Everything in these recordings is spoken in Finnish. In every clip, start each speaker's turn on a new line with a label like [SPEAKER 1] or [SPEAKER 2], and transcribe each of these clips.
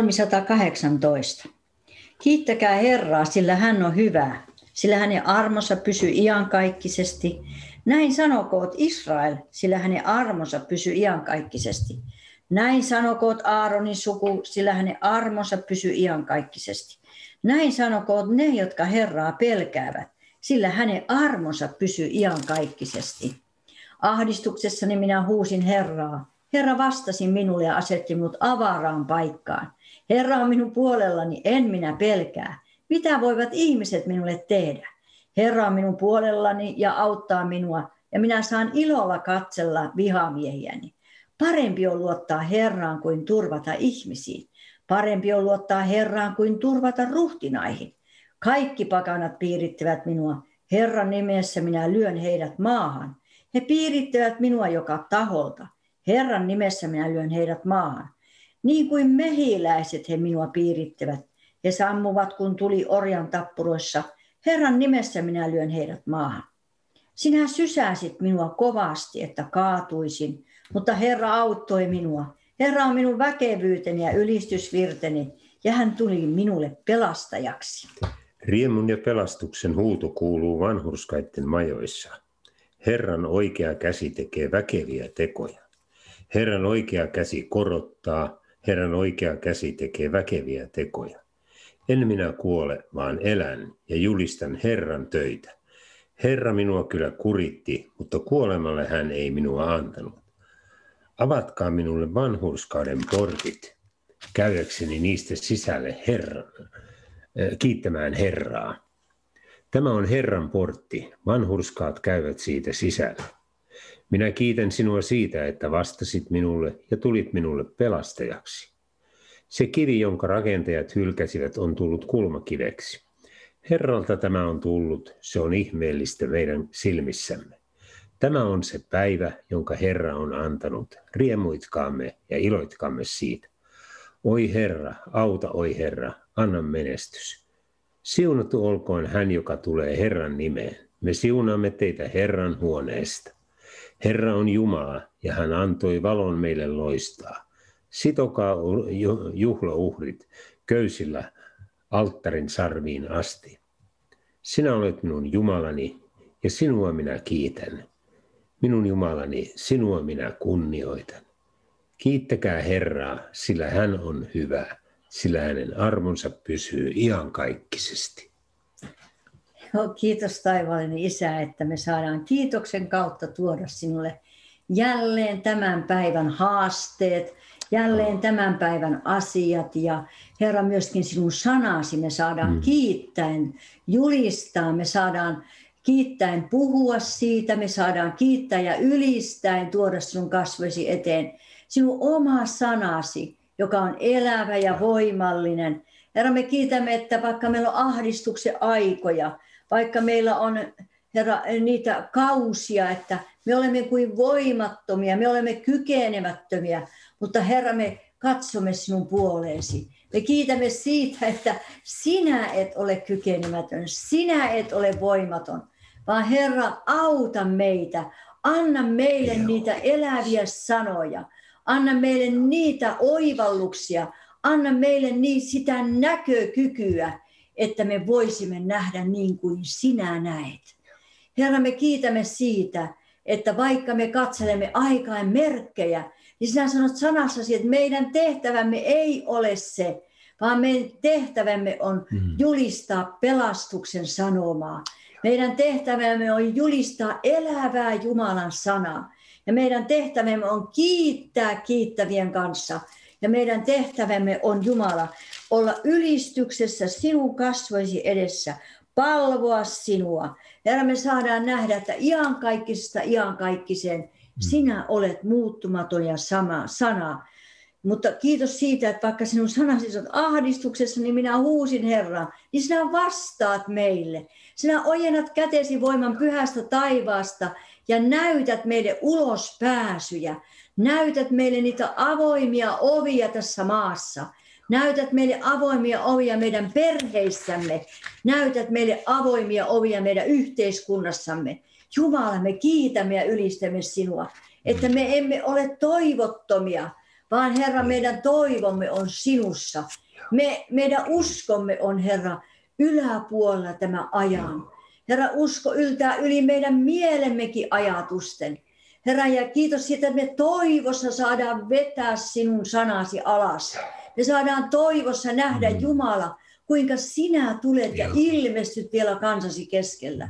[SPEAKER 1] Psalmi 118. Kiittäkää Herraa, sillä hän on hyvä, sillä hänen armonsa pysyy iankaikkisesti. Näin sanokoot Israel, sillä hänen armonsa pysyy iankaikkisesti. Näin sanokoot Aaronin suku, sillä hänen armonsa pysyy iankaikkisesti. Näin sanokoot ne, jotka Herraa pelkäävät, sillä hänen armonsa pysyy iankaikkisesti. Ahdistuksessani minä huusin Herraa. Herra vastasi minulle ja asetti minut avaraan paikkaan. Herra on minun puolellani, en minä pelkää. Mitä voivat ihmiset minulle tehdä? Herra on minun puolellani ja auttaa minua, ja minä saan ilolla katsella vihamiehiäni. Parempi on luottaa Herraan kuin turvata ihmisiin. Parempi on luottaa Herraan kuin turvata ruhtinaihin. Kaikki pakanat piirittävät minua. Herran nimessä minä lyön heidät maahan. He piirittävät minua joka taholta. Herran nimessä minä lyön heidät maahan. Niin kuin mehiläiset he minua piirittävät. He sammuvat, kun tuli orjan tappuroissa. Herran nimessä minä lyön heidät maahan. Sinä sysäsit minua kovasti, että kaatuisin, mutta Herra auttoi minua. Herra on minun väkevyyteni ja ylistysvirteni, ja hän tuli minulle pelastajaksi.
[SPEAKER 2] Riemun ja pelastuksen huuto kuuluu vanhurskaiden majoissa. Herran oikea käsi tekee väkeviä tekoja. Herran oikea käsi korottaa, Herran oikea käsi tekee väkeviä tekoja. En minä kuole, vaan elän ja julistan Herran töitä. Herra minua kyllä kuritti, mutta kuolemalle hän ei minua antanut. Avatkaa minulle vanhurskauden portit, käydäkseni niistä sisälle Herran, äh, kiittämään Herraa. Tämä on Herran portti, vanhurskaat käyvät siitä sisälle. Minä kiitän sinua siitä, että vastasit minulle ja tulit minulle pelastajaksi. Se kivi, jonka rakentajat hylkäsivät, on tullut kulmakiveksi. Herralta tämä on tullut, se on ihmeellistä meidän silmissämme. Tämä on se päivä, jonka Herra on antanut. Riemuitkaamme ja iloitkaamme siitä. Oi Herra, auta oi Herra, anna menestys. Siunattu olkoon hän, joka tulee Herran nimeen. Me siunaamme teitä Herran huoneesta. Herra on Jumala ja hän antoi valon meille loistaa. Sitokaa juhlauhrit köysillä alttarin sarviin asti. Sinä olet minun Jumalani ja sinua minä kiitän. Minun Jumalani, sinua minä kunnioitan. Kiittäkää Herraa, sillä hän on hyvä, sillä hänen armonsa pysyy iankaikkisesti.
[SPEAKER 1] Kiitos taivaallinen Isä, että me saadaan kiitoksen kautta tuoda sinulle jälleen tämän päivän haasteet, jälleen tämän päivän asiat ja Herra myöskin sinun sanasi me saadaan mm. kiittäen julistaa, me saadaan kiittäen puhua siitä, me saadaan kiittää ja ylistäen tuoda sinun kasvoisi eteen sinun oma sanasi, joka on elävä ja voimallinen. Herra, me kiitämme, että vaikka meillä on ahdistuksen aikoja, vaikka meillä on Herra, niitä kausia, että me olemme kuin voimattomia, me olemme kykenemättömiä, mutta Herra, me katsomme sinun puoleesi. Me kiitämme siitä, että sinä et ole kykenemätön, sinä et ole voimaton, vaan Herra, auta meitä, anna meille niitä eläviä sanoja, anna meille niitä oivalluksia, anna meille niin sitä näkökykyä, että me voisimme nähdä niin kuin sinä näet. Herra, me kiitämme siitä, että vaikka me katselemme aikaan merkkejä, niin sinä sanot sanassasi, että meidän tehtävämme ei ole se, vaan meidän tehtävämme on mm. julistaa pelastuksen sanomaa. Meidän tehtävämme on julistaa elävää Jumalan sanaa. Ja meidän tehtävämme on kiittää kiittävien kanssa. Ja meidän tehtävämme on Jumala olla ylistyksessä sinun kasvoisi edessä, palvoa sinua. Ja me saadaan nähdä, että iankaikkisesta iankaikkiseen mm. sinä olet muuttumaton ja sama sana. Mutta kiitos siitä, että vaikka sinun sanasi on ahdistuksessa, niin minä huusin Herran, niin sinä vastaat meille. Sinä ojennat kätesi voiman pyhästä taivaasta ja näytät meille ulos pääsyjä. Näytät meille niitä avoimia ovia tässä maassa. Näytät meille avoimia ovia meidän perheissämme. Näytät meille avoimia ovia meidän yhteiskunnassamme. Jumala, me kiitämme ja ylistämme sinua, että me emme ole toivottomia, vaan Herra, meidän toivomme on sinussa. Me, meidän uskomme on, Herra, yläpuolella tämä ajan. Herra, usko yltää yli meidän mielemmekin ajatusten. Herra, ja kiitos siitä, että me toivossa saadaan vetää sinun sanasi alas. Me saadaan toivossa nähdä mm. Jumala, kuinka sinä tulet ja ilmestyt vielä kansasi keskellä.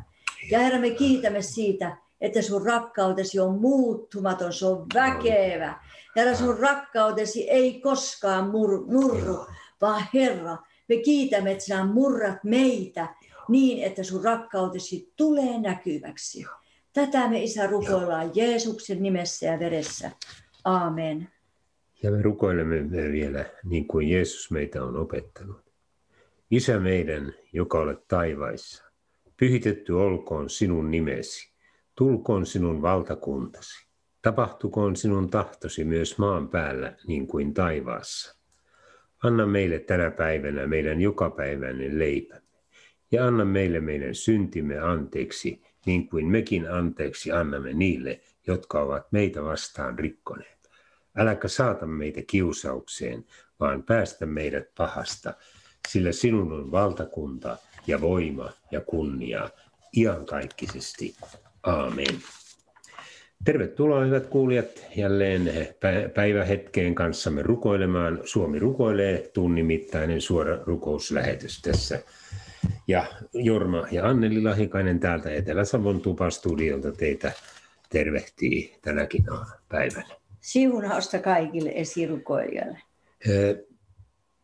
[SPEAKER 1] Ja Herra, me kiitämme siitä, että sun rakkautesi on muuttumaton, se on väkevä. Herra, sun rakkautesi ei koskaan mur, nurru, vaan Herra, me kiitämme, että sinä murrat meitä niin, että sun rakkautesi tulee näkyväksi. Tätä me Isä rukoillaan Jeesuksen nimessä ja veressä. Aamen.
[SPEAKER 2] Ja me rukoilemme vielä niin kuin Jeesus meitä on opettanut. Isä meidän, joka olet taivaissa, pyhitetty olkoon sinun nimesi, tulkoon sinun valtakuntasi, tapahtukoon sinun tahtosi myös maan päällä niin kuin taivaassa. Anna meille tänä päivänä meidän jokapäiväinen leipämme ja anna meille meidän syntimme anteeksi, niin kuin mekin anteeksi annamme niille, jotka ovat meitä vastaan rikkoneet. Äläkä saata meitä kiusaukseen, vaan päästä meidät pahasta, sillä sinun on valtakunta ja voima ja kunnia iankaikkisesti. Aamen. Tervetuloa hyvät kuulijat jälleen päivähetkeen kanssamme rukoilemaan. Suomi rukoilee tunnin mittainen suora rukouslähetys tässä. Ja Jorma ja Anneli Lahikainen täältä Etelä-Savon tupastudiolta teitä tervehtii tänäkin päivänä.
[SPEAKER 1] Siunausta kaikille esirukoilijoille.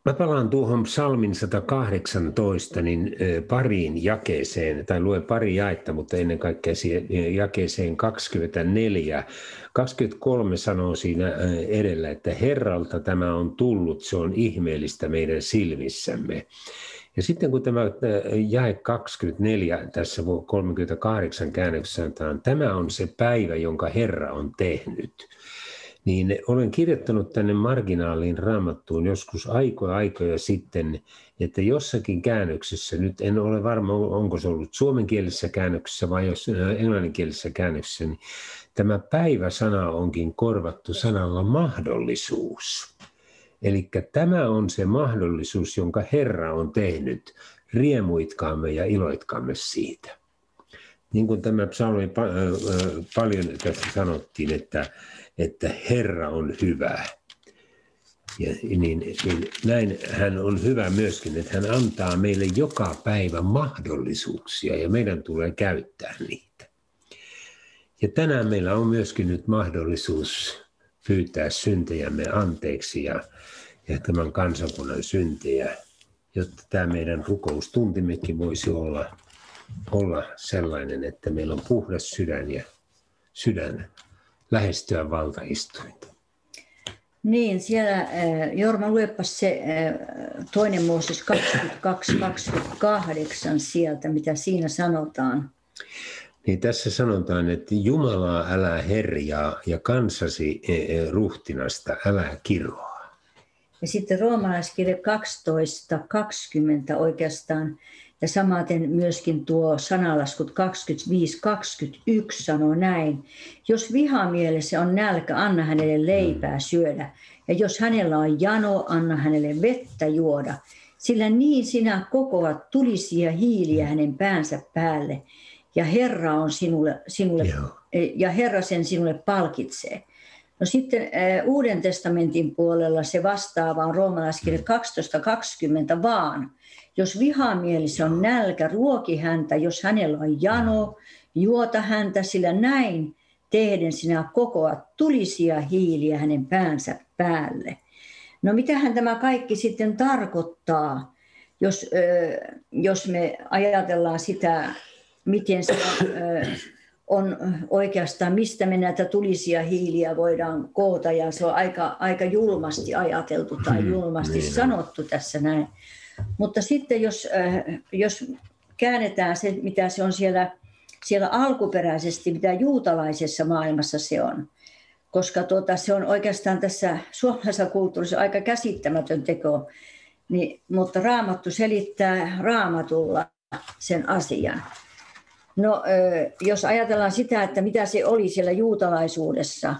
[SPEAKER 2] Mä palaan tuohon psalmin 118 niin pariin jakeeseen, tai luen pari jaetta, mutta ennen kaikkea siihen jakeeseen 24. 23 sanoo siinä edellä, että Herralta tämä on tullut, se on ihmeellistä meidän silmissämme. Ja sitten kun tämä jae 24 tässä 38 käännöksessä tämä on se päivä, jonka Herra on tehnyt niin olen kirjoittanut tänne marginaaliin raamattuun joskus aikoja aikoja sitten, että jossakin käännöksessä, nyt en ole varma onko se ollut suomenkielisessä käännöksessä vai jos englanninkielisessä käännöksessä, niin tämä päiväsana onkin korvattu sanalla mahdollisuus. Eli tämä on se mahdollisuus, jonka Herra on tehnyt. Riemuitkaamme ja iloitkaamme siitä. Niin kuin tämä psalmi paljon tässä sanottiin, että että Herra on hyvä. Ja niin, niin näin hän on hyvä myöskin, että hän antaa meille joka päivä mahdollisuuksia ja meidän tulee käyttää niitä. Ja tänään meillä on myöskin nyt mahdollisuus pyytää syntejämme anteeksi ja, ja tämän kansakunnan syntejä, jotta tämä meidän rukoustuntimmekin voisi olla, olla sellainen, että meillä on puhdas sydän ja sydän lähestyä valtaistuinta.
[SPEAKER 1] Niin, siellä eh, Jorma luepas se eh, toinen Mooses 22-28 sieltä, mitä siinä sanotaan.
[SPEAKER 2] Niin tässä sanotaan, että Jumalaa älä herjaa ja kansasi eh, ruhtinasta älä kiroa.
[SPEAKER 1] Ja sitten roomalaiskirja 12.20 oikeastaan ja samaten myöskin tuo sanalaskut 25-21 sanoo näin. Jos vihamielessä on nälkä, anna hänelle leipää syödä. Ja jos hänellä on jano, anna hänelle vettä juoda. Sillä niin sinä kokoat tulisia hiiliä hänen päänsä päälle. Ja Herra on sinulle, sinulle ja Herra sen sinulle palkitsee. No sitten Uuden testamentin puolella se vastaava on roomalaiskirja 12.20 vaan. Jos vihamielisi on nälkä, ruoki häntä, jos hänellä on jano, juota häntä, sillä näin tehden sinä kokoat tulisia hiiliä hänen päänsä päälle. No mitähän tämä kaikki sitten tarkoittaa, jos, jos me ajatellaan sitä, miten se on oikeastaan, mistä me näitä tulisia hiiliä voidaan koota, ja se on aika, aika julmasti ajateltu tai hmm, julmasti niin sanottu tässä näin. Mutta sitten jos, jos käännetään se, mitä se on siellä, siellä alkuperäisesti, mitä juutalaisessa maailmassa se on, koska tuota, se on oikeastaan tässä suomalaisessa kulttuurissa aika käsittämätön teko, niin, mutta Raamattu selittää raamatulla sen asian. No, jos ajatellaan sitä, että mitä se oli siellä juutalaisuudessa,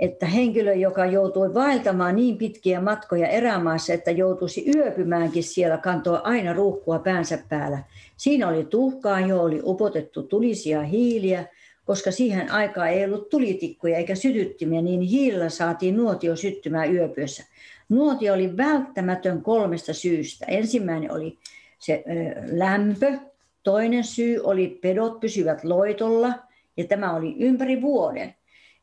[SPEAKER 1] että henkilö, joka joutui vaeltamaan niin pitkiä matkoja erämaassa, että joutuisi yöpymäänkin siellä, kantoi aina ruukkua päänsä päällä. Siinä oli tuhkaa, jo oli upotettu tulisia hiiliä, koska siihen aikaan ei ollut tulitikkuja eikä sytyttimiä, niin hiilillä saatiin nuotio syttymään yöpyössä. Nuotio oli välttämätön kolmesta syystä. Ensimmäinen oli se lämpö, toinen syy oli pedot pysyvät loitolla ja tämä oli ympäri vuoden.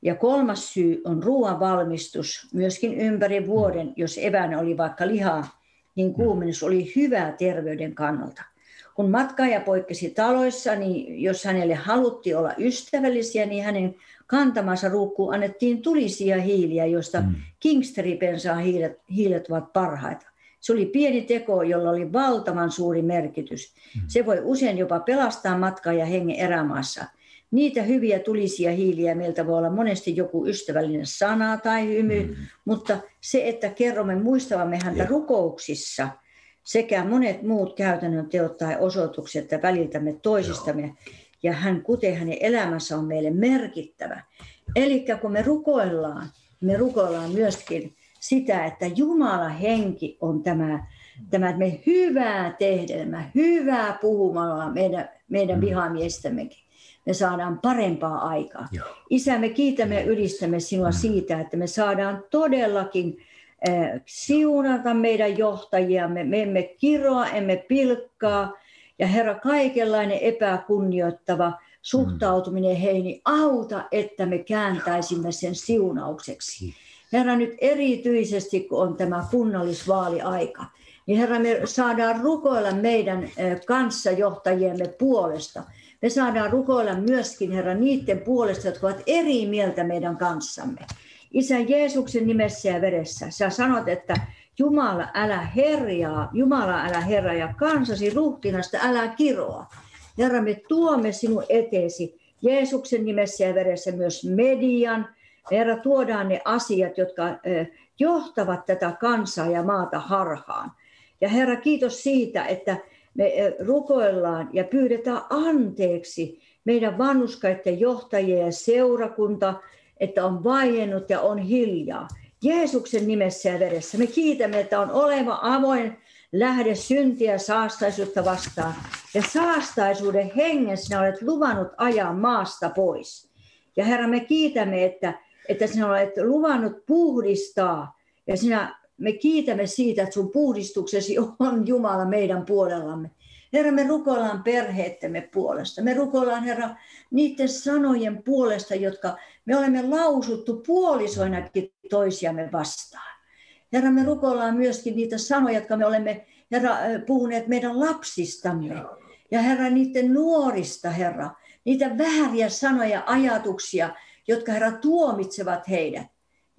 [SPEAKER 1] Ja kolmas syy on ruoan valmistus myöskin ympäri vuoden, jos eväänä oli vaikka lihaa, niin kuumennus oli hyvää terveyden kannalta. Kun matkaaja poikkesi taloissa, niin jos hänelle haluttiin olla ystävällisiä, niin hänen kantamansa ruukkuun annettiin tulisia hiiliä, joista mm. kingsteripensaa hiilet, hiilet ovat parhaita. Se oli pieni teko, jolla oli valtavan suuri merkitys. Mm. Se voi usein jopa pelastaa matkaa ja hengen erämaassa. Niitä hyviä tulisia hiiliä meiltä voi olla monesti joku ystävällinen sana tai hymy, mm. mutta se, että kerromme muistavamme häntä yeah. rukouksissa sekä monet muut käytännön teot tai osoitukset ja väliltämme toisistamme, Joo. ja hän, kuten hänen elämänsä on meille merkittävä. Eli kun me rukoillaan, me rukoillaan myöskin sitä, että Jumala henki on tämä, tämä me hyvää tehdelmä, hyvää puhumalla meidän, meidän mm. vihamiestämmekin. Me saadaan parempaa aikaa. Joo. Isä, me kiitämme ja ylistämme sinua mm. siitä, että me saadaan todellakin äh, siunata meidän johtajiamme. Me emme kiroa, emme pilkkaa. Ja Herra, kaikenlainen epäkunnioittava suhtautuminen heihin, auta, että me kääntäisimme sen siunaukseksi. Herra, nyt erityisesti kun on tämä kunnallisvaaliaika, niin Herra, me saadaan rukoilla meidän kanssajohtajiemme puolesta. Me saadaan rukoilla myöskin, Herra, niiden puolesta, jotka ovat eri mieltä meidän kanssamme. Isä Jeesuksen nimessä ja veressä, sä sanot, että Jumala, älä herjaa, Jumala, älä herra ja kansasi ruhtinasta, älä kiroa. Herra, me tuomme sinun eteesi Jeesuksen nimessä ja veressä myös median, Herra, tuodaan ne asiat, jotka johtavat tätä kansaa ja maata harhaan. Ja Herra, kiitos siitä, että me rukoillaan ja pyydetään anteeksi meidän vannuskaiden johtajia ja seurakunta, että on vaiennut ja on hiljaa. Jeesuksen nimessä ja veressä. Me kiitämme, että on oleva avoin lähde syntiä saastaisuutta vastaan. Ja saastaisuuden hengen sinä olet luvannut ajaa maasta pois. Ja Herra, me kiitämme, että että sinä olet luvannut puhdistaa ja sinä, me kiitämme siitä, että sun puhdistuksesi on Jumala meidän puolellamme. Herra, me rukoillaan perheettemme puolesta. Me rukoillaan, Herra, niiden sanojen puolesta, jotka me olemme lausuttu puolisoinakin toisiamme vastaan. Herra, me rukoillaan myöskin niitä sanoja, jotka me olemme, Herra, puhuneet meidän lapsistamme. Ja Herra, niiden nuorista, Herra, niitä vääriä sanoja, ajatuksia, jotka Herra tuomitsevat heidät.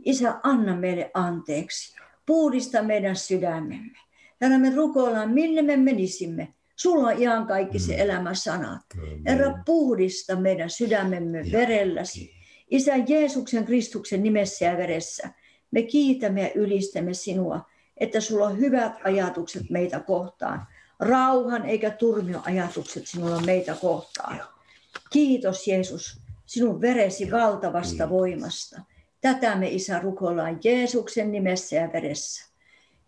[SPEAKER 1] Isä, anna meille anteeksi. Puhdista meidän sydämemme. Herra, me rukoillaan, minne me menisimme. Sulla on ihan kaikki se mm. elämän sanat. Herra, puhdista meidän sydämemme verelläsi. Isä Jeesuksen Kristuksen nimessä ja veressä. Me kiitämme ja ylistämme sinua, että sulla on hyvät ajatukset meitä kohtaan. Rauhan eikä turmio ajatukset sinulla meitä kohtaan. Kiitos Jeesus sinun veresi valtavasta voimasta. Tätä me Isä rukoillaan Jeesuksen nimessä ja veressä.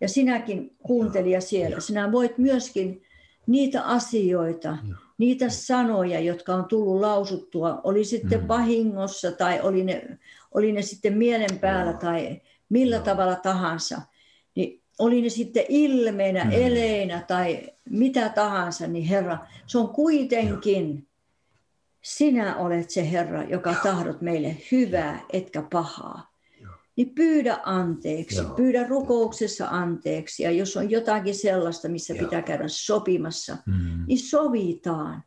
[SPEAKER 1] Ja sinäkin kuuntelija siellä, sinä voit myöskin niitä asioita, niitä sanoja, jotka on tullut lausuttua, oli sitten mm. vahingossa tai oli ne, oli ne sitten mielen päällä tai millä tavalla tahansa, niin oli ne sitten ilmeinä, mm. eleinä tai mitä tahansa, niin Herra, se on kuitenkin. Sinä olet se Herra, joka Joo. tahdot meille hyvää etkä pahaa. Niin pyydä anteeksi, Joo. pyydä rukouksessa anteeksi. Ja jos on jotakin sellaista, missä Joo. pitää käydä sopimassa, mm. niin sovitaan.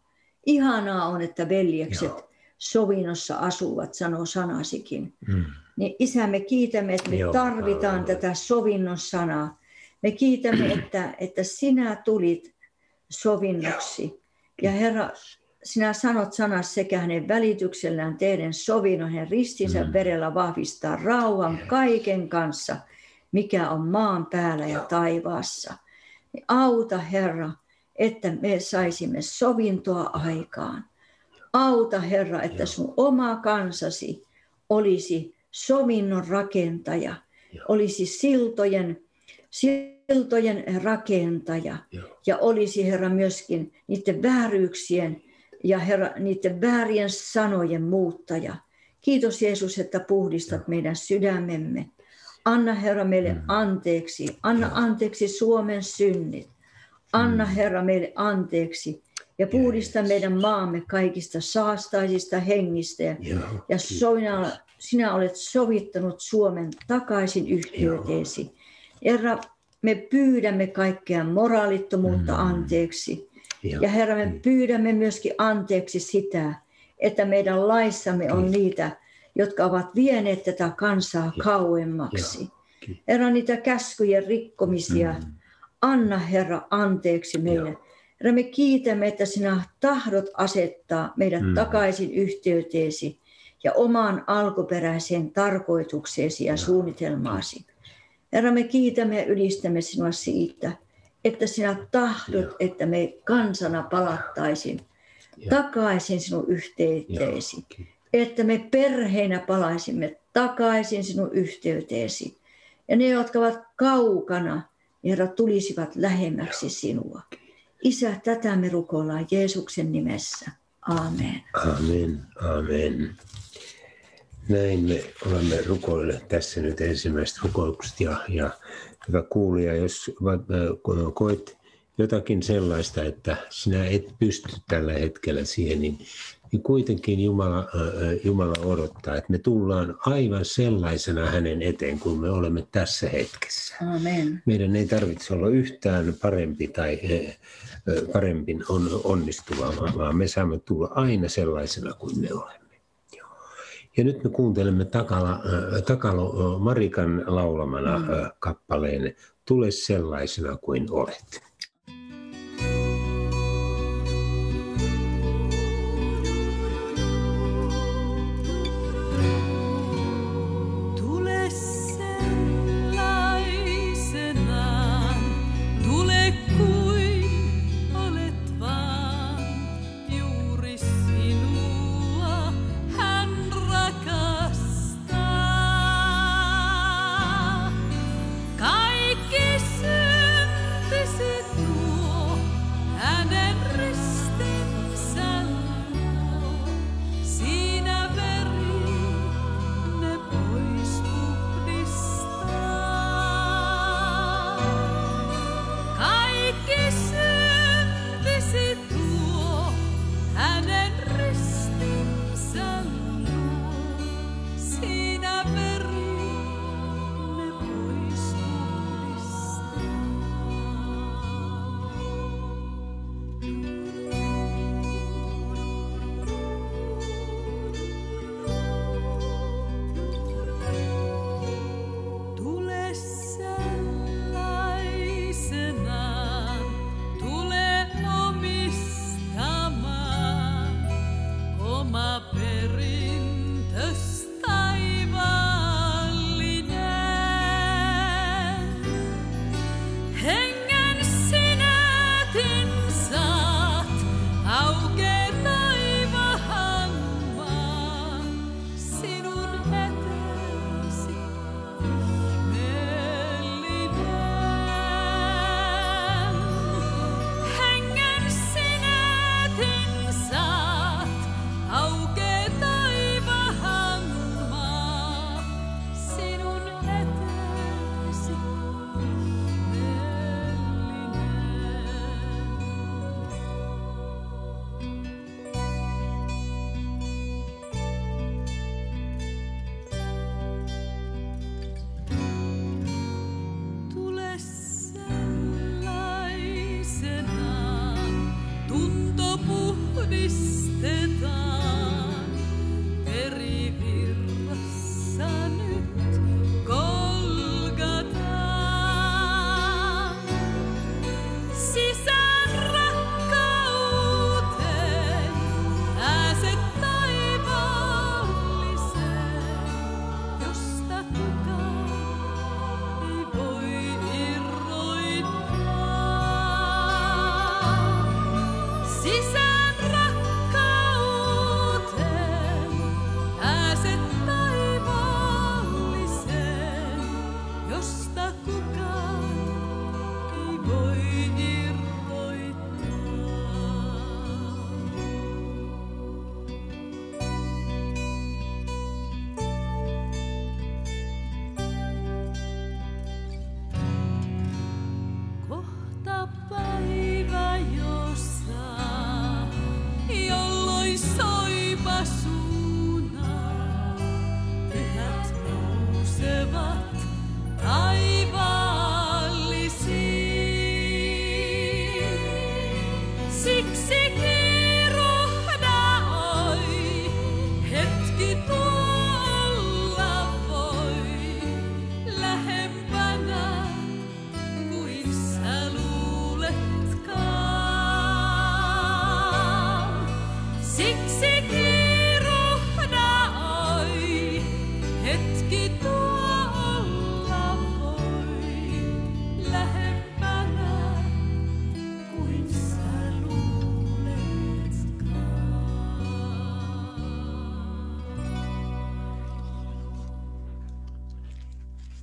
[SPEAKER 1] Ihanaa on, että veljekset Joo. sovinnossa asuvat, sanoo sanasikin. Mm. Niin isä, me kiitämme, että me Joo. tarvitaan tätä sovinnon sanaa. Me kiitämme, että, että sinä tulit sovinnoksi. Ja Herra, sinä sanot sanas sekä hänen välityksellään teidän sovinnon, hänen ristinsä mm. verellä vahvistaa rauhan kaiken kanssa, mikä on maan päällä ja taivaassa. Niin auta Herra, että me saisimme sovintoa aikaan. Auta Herra, että sun oma kansasi olisi sovinnon rakentaja, olisi siltojen siltojen rakentaja ja olisi Herra myöskin niiden vääryyksien ja Herra niiden väärien sanojen muuttaja. Kiitos Jeesus, että puhdistat meidän sydämemme. Anna Herra meille mm. anteeksi. Anna anteeksi Suomen synnit. Anna mm. Herra meille anteeksi ja puhdista meidän maamme kaikista saastaisista hengistä. Ja, ja sinä, sinä olet sovittanut Suomen takaisin yhteyteesi. Herra, me pyydämme kaikkea moraalittomuutta mm. anteeksi. Ja Herra, me mm. pyydämme myöskin anteeksi sitä, että meidän laissamme on niitä, jotka ovat vieneet tätä kansaa Joo. kauemmaksi. Joo. Herra, niitä käskyjen rikkomisia, mm. anna Herra anteeksi meille. Joo. Herra, me kiitämme, että sinä tahdot asettaa meidät mm. takaisin yhteyteesi ja omaan alkuperäiseen tarkoitukseesi ja Joo. suunnitelmaasi. Herra, me kiitämme ja ylistämme sinua siitä, että sinä tahdot, Joo. että me kansana palattaisin Joo. takaisin sinun yhteyteesi. Joo. Että me perheinä palaisimme takaisin sinun yhteyteesi. Ja ne, jotka ovat kaukana, Herra, tulisivat lähemmäksi sinua. Isä, tätä me rukoillaan Jeesuksen nimessä. Amen.
[SPEAKER 2] Amen. Amen. Näin me olemme rukoille tässä nyt ensimmäiset rukoukset ja, ja hyvä kuulija, jos äh, koet jotakin sellaista, että sinä et pysty tällä hetkellä siihen, niin, niin kuitenkin Jumala, äh, Jumala odottaa, että me tullaan aivan sellaisena hänen eteen, kuin me olemme tässä hetkessä.
[SPEAKER 1] Amen.
[SPEAKER 2] Meidän ei tarvitse olla yhtään parempi tai äh, parempin on, onnistuva, vaan me saamme tulla aina sellaisena kuin me olemme. Ja nyt me kuuntelemme Takala, äh, Takalo Marikan laulamana mm. äh, kappaleen Tule sellaisena kuin olet.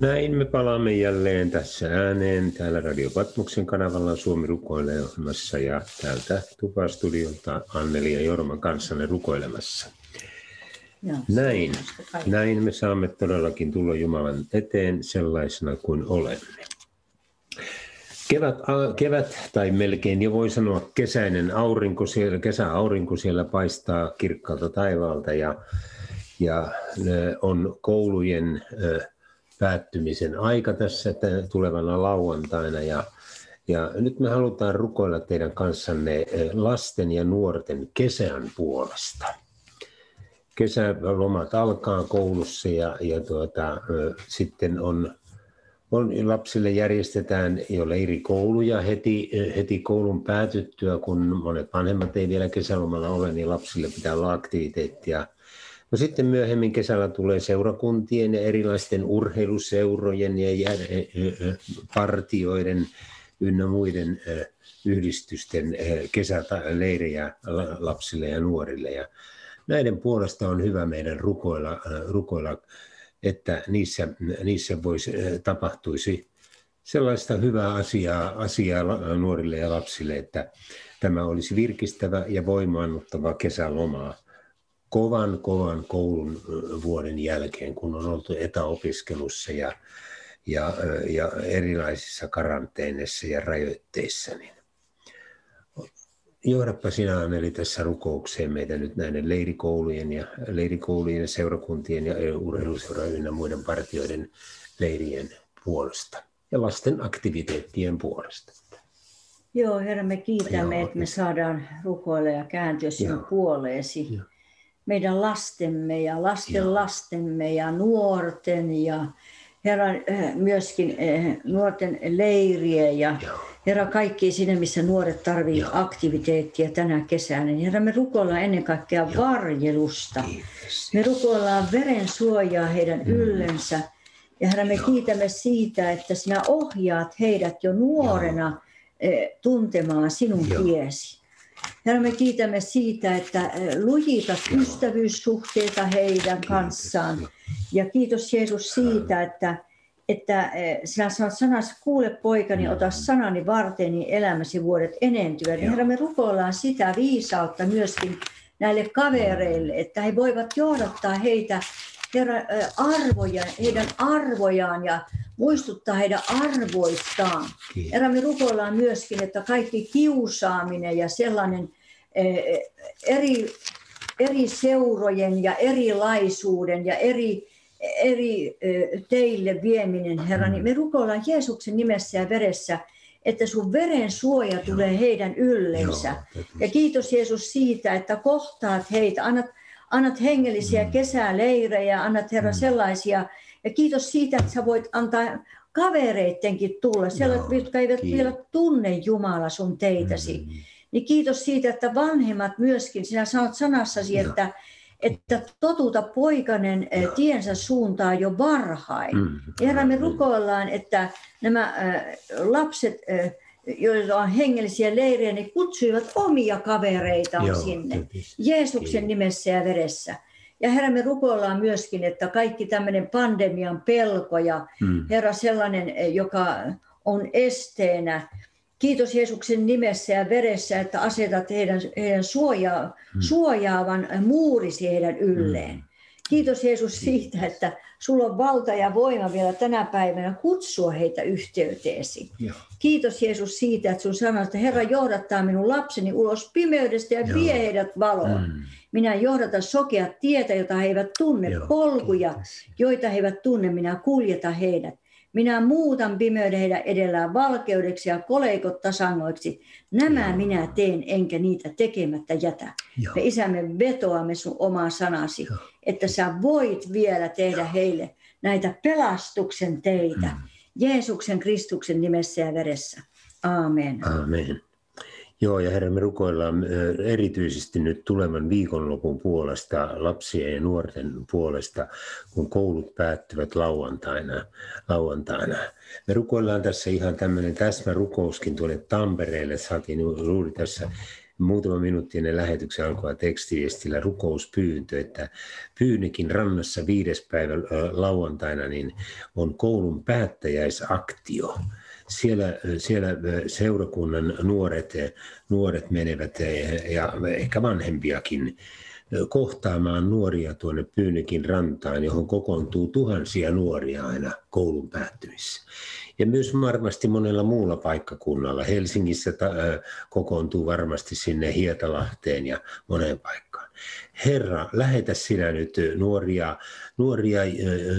[SPEAKER 2] Näin me palaamme jälleen tässä ääneen täällä Radio Patmuksen kanavalla Suomi rukoilee ohjelmassa ja täältä Tupastudiolta Anneli ja Jorma kanssanne rukoilemassa. näin, näin me saamme todellakin tulla Jumalan eteen sellaisena kuin olemme. Kevät, kevät tai melkein jo voi sanoa kesäinen aurinko siellä, kesäaurinko siellä paistaa kirkkaalta taivaalta ja, ja on koulujen päättymisen aika tässä tulevana lauantaina ja, ja nyt me halutaan rukoilla teidän kanssanne lasten ja nuorten kesän puolesta. Kesälomat alkaa koulussa ja, ja tuota, sitten on on, lapsille järjestetään jo leirikouluja heti, heti koulun päätyttyä, kun monet vanhemmat ei vielä kesälomalla ole, niin lapsille pitää olla aktiviteettia. No sitten myöhemmin kesällä tulee seurakuntien ja erilaisten urheiluseurojen ja partioiden ynnä muiden yhdistysten kesäleirejä lapsille ja nuorille. Ja näiden puolesta on hyvä meidän rukoilla, rukoilla että niissä, niissä voisi, tapahtuisi sellaista hyvää asiaa, asiaa nuorille ja lapsille, että tämä olisi virkistävä ja voimaannuttava kesälomaa kovan, kovan koulun vuoden jälkeen, kun on oltu etäopiskelussa ja, ja, ja erilaisissa karanteenissa ja rajoitteissa. Niin johdappa sinä Anneli tässä rukoukseen meitä nyt näiden leirikoulujen ja, leirikoulujen ja seurakuntien ja urheiluseurojen ja muiden partioiden leirien puolesta ja lasten aktiviteettien puolesta.
[SPEAKER 1] Joo, Herra, me kiitämme, Joo. että me saadaan rukoilla ja kääntyä sinun puoleesi. Joo. Meidän lastemme ja lasten lastemme ja nuorten ja Herra, eh, myöskin eh, nuorten leiriä ja. Herra, kaikki sinne, missä nuoret tarvitsevat aktiviteettia tänä kesänä. Niin Herra, me rukoillaan ennen kaikkea Joo. varjelusta. Kiitos. Me rukoillaan veren suojaa heidän mm. yllensä. Ja Herra, me Joo. kiitämme siitä, että sinä ohjaat heidät jo nuorena Joo. Eh, tuntemaan sinun Joo. tiesi. Herra, me kiitämme siitä, että lujitat Joo. ystävyyssuhteita heidän kanssaan. Ja kiitos Jeesus siitä, että että sinä sanot sanasi, kuule poikani, ota sanani varten, niin elämäsi vuodet enentyvät. Niin Herra, me rukoillaan sitä viisautta myöskin näille kavereille, että he voivat johdattaa heitä Herra, arvoja, heidän arvojaan ja muistuttaa heidän arvoistaan. Herra, me rukoillaan myöskin, että kaikki kiusaaminen ja sellainen eh, eri, eri seurojen ja erilaisuuden ja eri eri teille vieminen, Herra, niin me rukoillaan Jeesuksen nimessä ja veressä, että sun veren suoja tulee heidän yllensä. Joo, ja kiitos Jeesus siitä, että kohtaat heitä, annat, annat hengellisiä mm. kesäleirejä, annat Herra mm. sellaisia. Ja kiitos siitä, että sä voit antaa kavereittenkin tulla, sellaiset, jotka eivät kiitos. vielä tunne Jumala sun teitäsi. Mm. Niin kiitos siitä, että vanhemmat myöskin, sinä sanot sanassasi, Joo. että että totuta poikanen eh, tiensä suuntaa jo varhain. Mm. Herra, me rukoillaan, että nämä eh, lapset, eh, joilla on hengellisiä leirejä, niin kutsuivat omia kavereitaan Joo, sinne. Tietysti. Jeesuksen nimessä ja veressä. Ja Herra, me rukoillaan myöskin, että kaikki tämmöinen pandemian pelko ja mm. Herra sellainen, joka on esteenä, Kiitos Jeesuksen nimessä ja veressä, että asetat heidän, heidän suojaa, hmm. suojaavan muurisi heidän ylleen. Hmm. Kiitos Jeesus siitä, että sulla on valta ja voima vielä tänä päivänä kutsua heitä yhteyteesi. Joo. Kiitos Jeesus siitä, että sun sanoit, että Herra johdattaa minun lapseni ulos pimeydestä ja Joo. vie heidät valoon. Mm. Minä johdatan sokeat tietä, jota he eivät tunne, Joo, polkuja, joita he eivät tunne. Minä kuljeta heidät. Minä muutan pimeyden heidän edellään valkeudeksi ja koleikot tasangoiksi. Nämä Joo. minä teen, enkä niitä tekemättä jätä. Joo. Me isämme vetoamme sun omaa sanasi, Joo. Että sä voit vielä tehdä heille näitä pelastuksen teitä. Mm. Jeesuksen Kristuksen nimessä ja veressä. Aamen.
[SPEAKER 2] Aamen. Joo, ja Herra, me rukoillaan erityisesti nyt tulevan viikonlopun puolesta, lapsien ja nuorten puolesta, kun koulut päättyvät lauantaina. lauantaina. Me rukoillaan tässä ihan tämmöinen täsmärukouskin tuonne Tampereelle, saatiin juuri tässä muutama minuutti ennen lähetyksen alkua tekstiviestillä rukouspyyntö, että Pyynikin rannassa viides päivä lauantaina niin on koulun päättäjäisaktio. Siellä, siellä seurakunnan nuoret, nuoret menevät ja ehkä vanhempiakin kohtaamaan nuoria tuonne Pyynikin rantaan, johon kokoontuu tuhansia nuoria aina koulun päättymissä. Ja myös varmasti monella muulla paikkakunnalla. Helsingissä ta- kokoontuu varmasti sinne Hietalahteen ja moneen paikkaan. Herra, lähetä sinä nyt nuoria, nuoria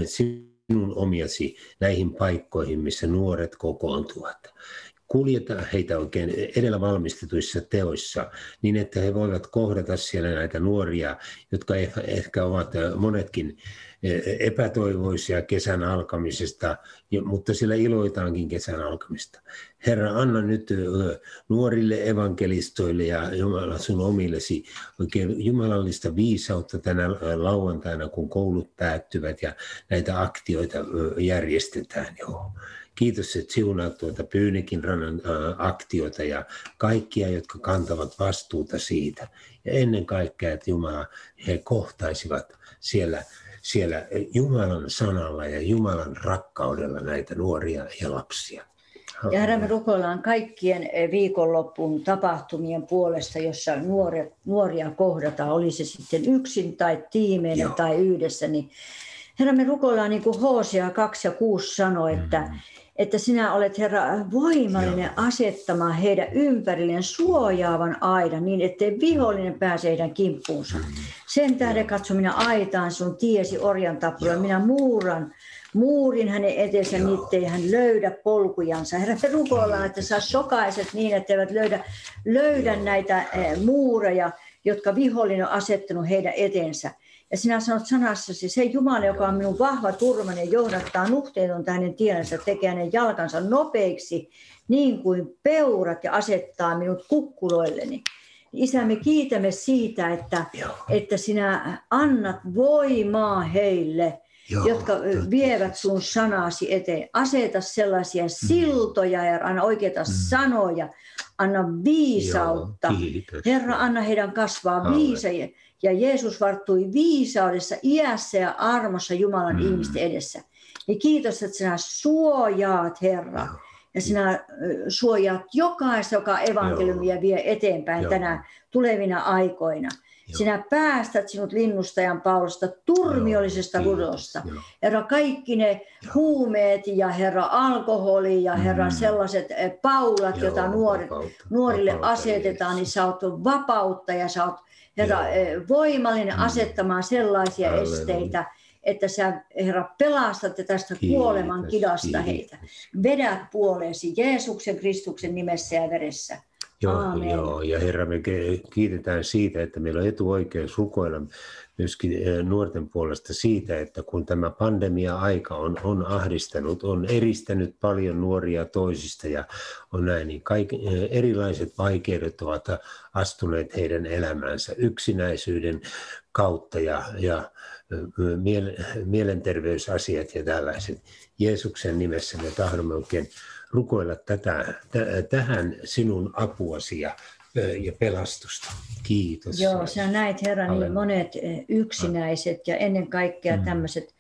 [SPEAKER 2] sinun omiasi näihin paikkoihin, missä nuoret kokoontuvat kuljeta heitä oikein edellä valmistetuissa teoissa, niin että he voivat kohdata siellä näitä nuoria, jotka ehkä ovat monetkin epätoivoisia kesän alkamisesta, mutta sillä iloitaankin kesän alkamista. Herra, anna nyt nuorille evankelistoille ja Jumala sun omillesi oikein jumalallista viisautta tänä lauantaina, kun koulut päättyvät ja näitä aktioita järjestetään. Joo. Kiitos, että siunaat tuota Pyynikin rannan aktiota ja kaikkia, jotka kantavat vastuuta siitä. Ja ennen kaikkea, että Jumala, he kohtaisivat siellä, siellä Jumalan sanalla ja Jumalan rakkaudella näitä nuoria ja lapsia.
[SPEAKER 1] Ja Herra, me rukoillaan kaikkien viikonloppuun tapahtumien puolesta, jossa nuoria, nuoria kohdataan, oli se sitten yksin tai tiimeinä tai yhdessä. Niin Herra, me rukoillaan niin kuin Hosea 2 ja 6 sanoi, että mm että sinä olet Herra voimallinen Joo. asettamaan heidän ympärilleen suojaavan aidan niin, ettei vihollinen pääse heidän kimppuunsa. Mm. Sen tähden katso, minä aitaan sun tiesi orjan tappua, minä muuran, muurin hänen eteensä, niin ettei hän löydä polkujansa. Herra, me rukoillaan, että saa sokaiset niin, että eivät löydä, löydä näitä eh, muureja, jotka vihollinen on asettanut heidän eteensä. Ja sinä sanot sanassasi, se Jumala, joka on minun vahva turvani ja johdattaa nuhteeton hänen tiensä, tekee hänen jalkansa nopeiksi, niin kuin peurat ja asettaa minut kukkuloilleni. Isä, me kiitämme siitä, että, että sinä annat voimaa heille, Joo, jotka totta. vievät sun sanasi eteen. Aseta sellaisia mm. siltoja ja anna oikeita mm. sanoja. Anna viisautta. Joo, Herra, anna heidän kasvaa viisajia ja Jeesus varttui viisaudessa, iässä ja armossa Jumalan mm. ihmisten edessä. Niin kiitos, että sinä suojaat, Herra. Ja sinä suojaat jokaista, joka evankeliumia vie eteenpäin Joo. tänä tulevina aikoina. Joo. Sinä päästät sinut linnustajan paulosta, turmiollisesta ludosta. Herra, kaikki ne Joo. huumeet ja Herra alkoholi ja Herra mm. sellaiset paulat, Joo, joita nuoret, nuorille vapautta asetetaan, niin sä oot vapautta ja sä oot Herra, Joo. voimallinen mm. asettamaan sellaisia Halleluja. esteitä, että sä, Herra, pelastatte tästä kiitos, kuoleman kidasta kiitos. heitä. Vedät puoleesi Jeesuksen Kristuksen nimessä ja veressä.
[SPEAKER 2] Joo, joo, ja Herra, me kiitetään siitä, että meillä on etuoikeus rukoilla myöskin eh, nuorten puolesta siitä, että kun tämä pandemia-aika on, on ahdistanut, on eristänyt paljon nuoria toisista ja on näin, niin kaikki, eh, erilaiset vaikeudet ovat astuneet heidän elämäänsä yksinäisyyden kautta ja, ja eh, mielenterveysasiat ja tällaiset. Jeesuksen nimessä me tahdomme oikein rukoilla tätä, t- tähän sinun apuasi ja, ja pelastusta. Kiitos.
[SPEAKER 1] Joo, sä näit Herra niin monet yksinäiset ja ennen kaikkea mm. tämmöiset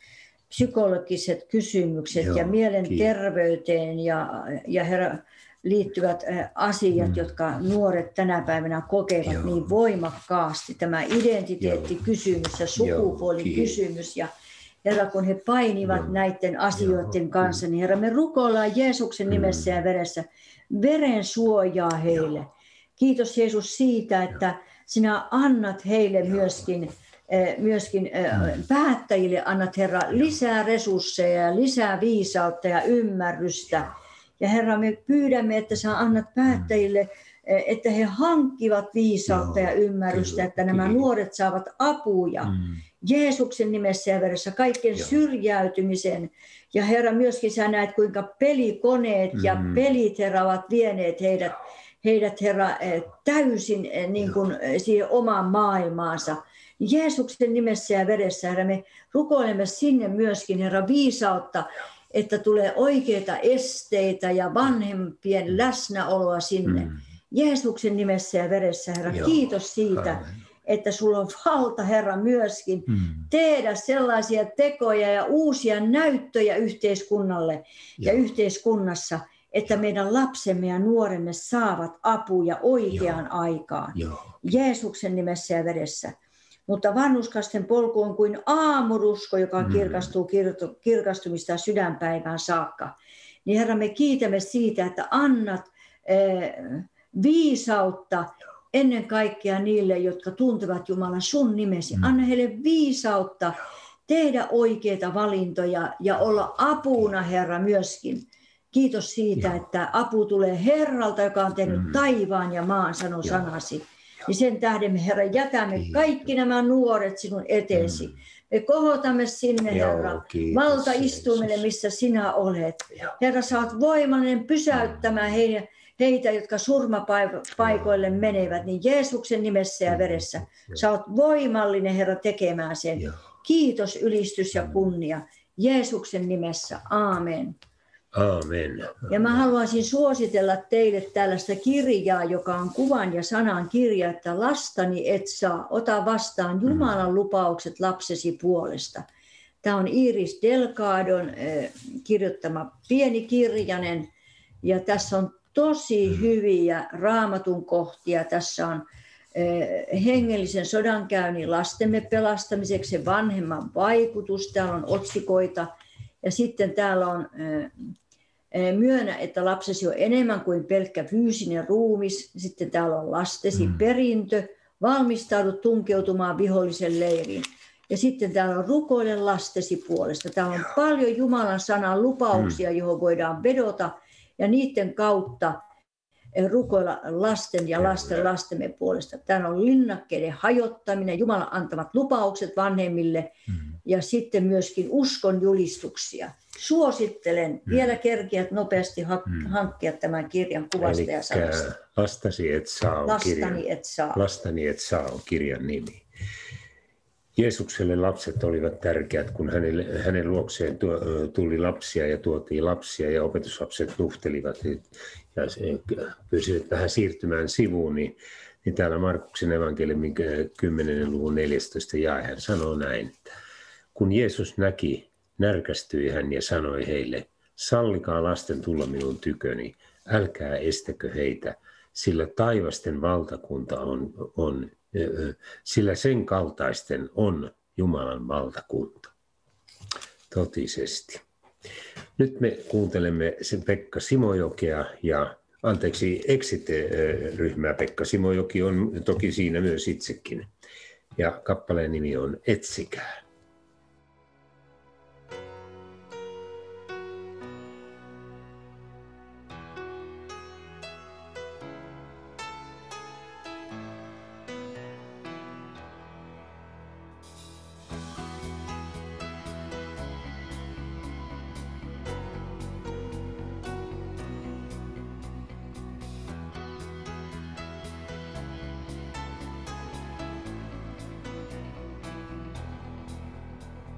[SPEAKER 1] psykologiset kysymykset Joo, ja mielenterveyteen ja, ja Herra, liittyvät asiat, mm. jotka nuoret tänä päivänä kokevat Joo. niin voimakkaasti. Tämä identiteettikysymys ja sukupuolikysymys ja Herra, kun he painivat Joo. näiden asioiden Joo. kanssa, niin Herra, me rukoillaan Jeesuksen nimessä mm. ja veressä veren suojaa heille. Joo. Kiitos Jeesus siitä, että sinä annat heille myöskin myöskin mm. päättäjille annat Herra lisää resursseja ja lisää viisautta ja ymmärrystä. Ja Herra, me pyydämme, että sä annat päättäjille, että he hankkivat viisautta Joo, ja ymmärrystä, kyllä, että nämä kyllä. nuoret saavat apuja. Jeesuksen nimessä ja veressä kaiken Joo. syrjäytymisen. Ja Herra, myöskin sä näet, kuinka pelikoneet mm. ja pelit, Herra, ovat vieneet heidät, heidät Herra, eh, täysin eh, niin kuin, eh, siihen omaan maailmaansa. Jeesuksen nimessä ja veressä, Herra, me rukoilemme sinne myöskin, Herra, viisautta, että tulee oikeita esteitä ja vanhempien läsnäoloa sinne. Mm. Jeesuksen nimessä ja veressä, Herra.
[SPEAKER 2] Joo.
[SPEAKER 1] Kiitos siitä,
[SPEAKER 2] Amen.
[SPEAKER 1] Että sulla on valta, Herra, myöskin
[SPEAKER 2] Mm.
[SPEAKER 1] tehdä sellaisia tekoja ja uusia näyttöjä yhteiskunnalle ja
[SPEAKER 2] Joo.
[SPEAKER 1] yhteiskunnassa, että meidän lapsemme ja nuoremme saavat apuja oikeaan aikaan.
[SPEAKER 2] Joo.
[SPEAKER 1] Jeesuksen nimessä ja veressä. Mutta vanhuskasten polku on kuin aamurusko, joka
[SPEAKER 2] Mm.
[SPEAKER 1] kirkastuu kirto- kirkastumista sydänpäivään saakka. Niin Herra, me kiitämme siitä, että annat eh, viisautta ennen kaikkea niille, jotka tuntevat Jumalan sun nimesi.
[SPEAKER 2] Mm.
[SPEAKER 1] Anna heille viisautta tehdä oikeita valintoja ja olla apuna, Herra, myöskin. Kiitos siitä,
[SPEAKER 2] Joo.
[SPEAKER 1] että apu tulee Herralta, joka on tehnyt
[SPEAKER 2] Mm.
[SPEAKER 1] taivaan ja maan, sanoo
[SPEAKER 2] Joo.
[SPEAKER 1] sanasi. Niin sen tähden me, Herra, jätämme
[SPEAKER 2] Kiitos.
[SPEAKER 1] kaikki nämä nuoret sinun eteesi.
[SPEAKER 2] Mm.
[SPEAKER 1] Me kohotamme sinne,
[SPEAKER 2] Joo,
[SPEAKER 1] Herra,
[SPEAKER 2] kiitos,
[SPEAKER 1] valtaistuimelle,
[SPEAKER 2] Jeesus.
[SPEAKER 1] missä sinä olet.
[SPEAKER 2] Joo.
[SPEAKER 1] Herra, oot voimallinen pysäyttämään heitä, heitä jotka surmapaikoille menevät, niin Jeesuksen nimessä ja veressä. Sä oot voimallinen, Herra, tekemään sen. Kiitos, ylistys ja kunnia. Jeesuksen nimessä, aamen.
[SPEAKER 2] Aamen.
[SPEAKER 1] Ja mä haluaisin suositella teille tällaista kirjaa, joka on kuvan ja sanan kirja, että lastani et saa, ota vastaan Jumalan lupaukset lapsesi puolesta. Tämä on Iris Delgadon kirjoittama pieni kirjanen ja tässä on tosi hyviä raamatun kohtia. Tässä on eh, hengellisen sodankäynnin lastemme pelastamiseksi, se vanhemman vaikutus, täällä on otsikoita ja sitten täällä on eh, Eh, Myönnä, että lapsesi on enemmän kuin pelkkä fyysinen ruumis. Sitten täällä on lastesi
[SPEAKER 2] Mm.
[SPEAKER 1] perintö. Valmistaudu tunkeutumaan vihollisen leiriin. Ja sitten täällä on rukoile lastesi puolesta. Täällä on paljon Jumalan sanan lupauksia, johon voidaan vedota. Ja niiden kautta eh, rukoilla lasten ja lasten lastemme puolesta. Täällä on linnakkeiden hajottaminen, Jumalan antamat lupaukset vanhemmille
[SPEAKER 2] Mm.
[SPEAKER 1] ja sitten myöskin uskon julistuksia. Suosittelen, vielä kerkiät nopeasti ha-
[SPEAKER 2] Mm.
[SPEAKER 1] hankkia tämän kirjan kuvasta ja
[SPEAKER 2] Elikkä
[SPEAKER 1] sanasta.
[SPEAKER 2] lastasi et saa on kirjan,
[SPEAKER 1] Lastani et saa.
[SPEAKER 2] lastani et saa on kirjan nimi. Jeesukselle lapset olivat tärkeät, kun hänelle, hänen luokseen tuli lapsia ja tuotiin lapsia ja opetuslapset nuhtelivat ja pyysivät vähän siirtymään sivuun, niin, niin täällä Markuksen evankeliumin 10. luvun 14 jae hän sanoo näin, kun Jeesus näki, närkästyi hän ja sanoi heille, sallikaa lasten tulla minun tyköni, älkää estäkö heitä, sillä taivasten valtakunta on, on sillä sen kaltaisten on Jumalan valtakunta. Totisesti. Nyt me kuuntelemme sen Pekka Simojokea ja anteeksi Exit-ryhmää. Pekka Simojoki on toki siinä myös itsekin. Ja kappaleen nimi on Etsikää.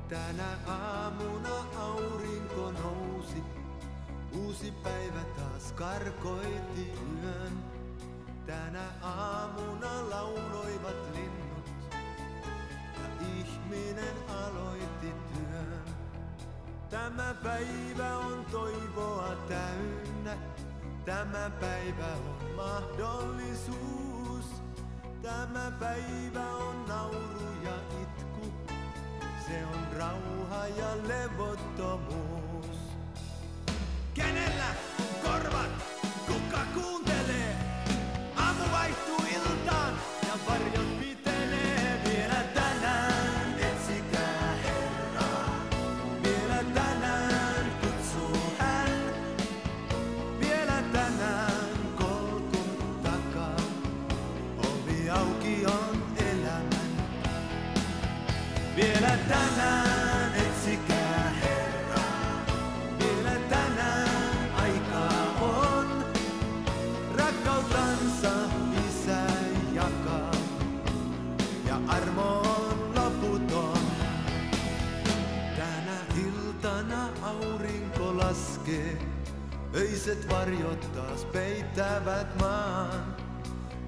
[SPEAKER 3] Tänä aamuna aurinko nousi, uusi päivä taas karkoitti yön. Tänä aamuna lauloivat linnut ja ihminen aloitti työn. Tämä päivä on toivoa täynnä, tämä päivä on mahdollisuus. Tämä päivä on nauru ja itku, se on rauha ja levottomuus.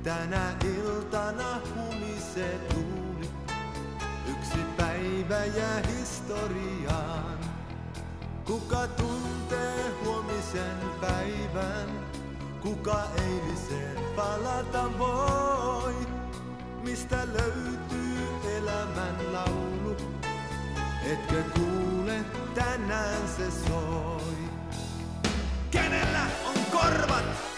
[SPEAKER 3] Tänä iltana humisee tuuli. Yksi päivä jää historiaan. Kuka tuntee huomisen päivän? Kuka eiliseen palata voi? Mistä löytyy elämän laulu? Etkö kuule, tänään se soi. Kenellä on korvat?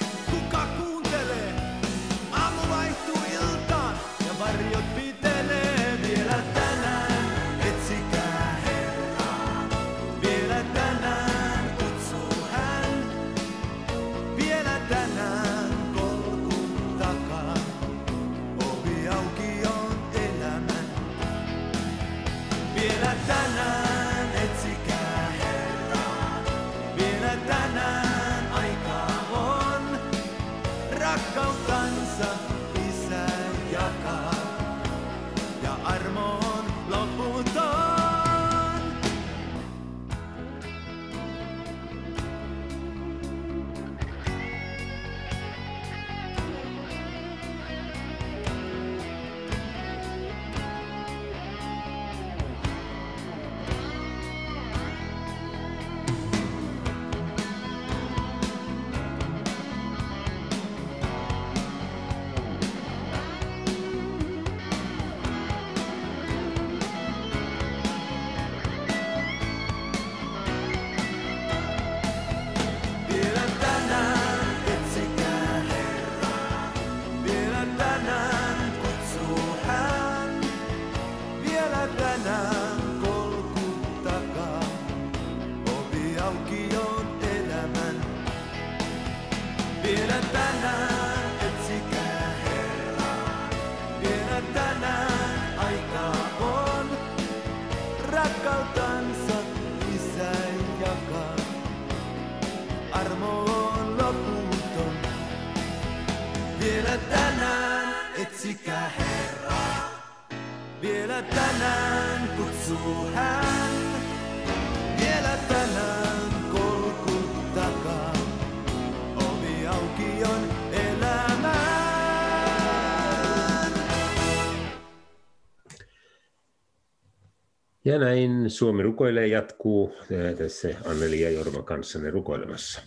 [SPEAKER 3] Ja
[SPEAKER 2] näin Suomi rukoilee jatkuu. Tässä Anneli ja Jorma kanssanne rukoilemassa.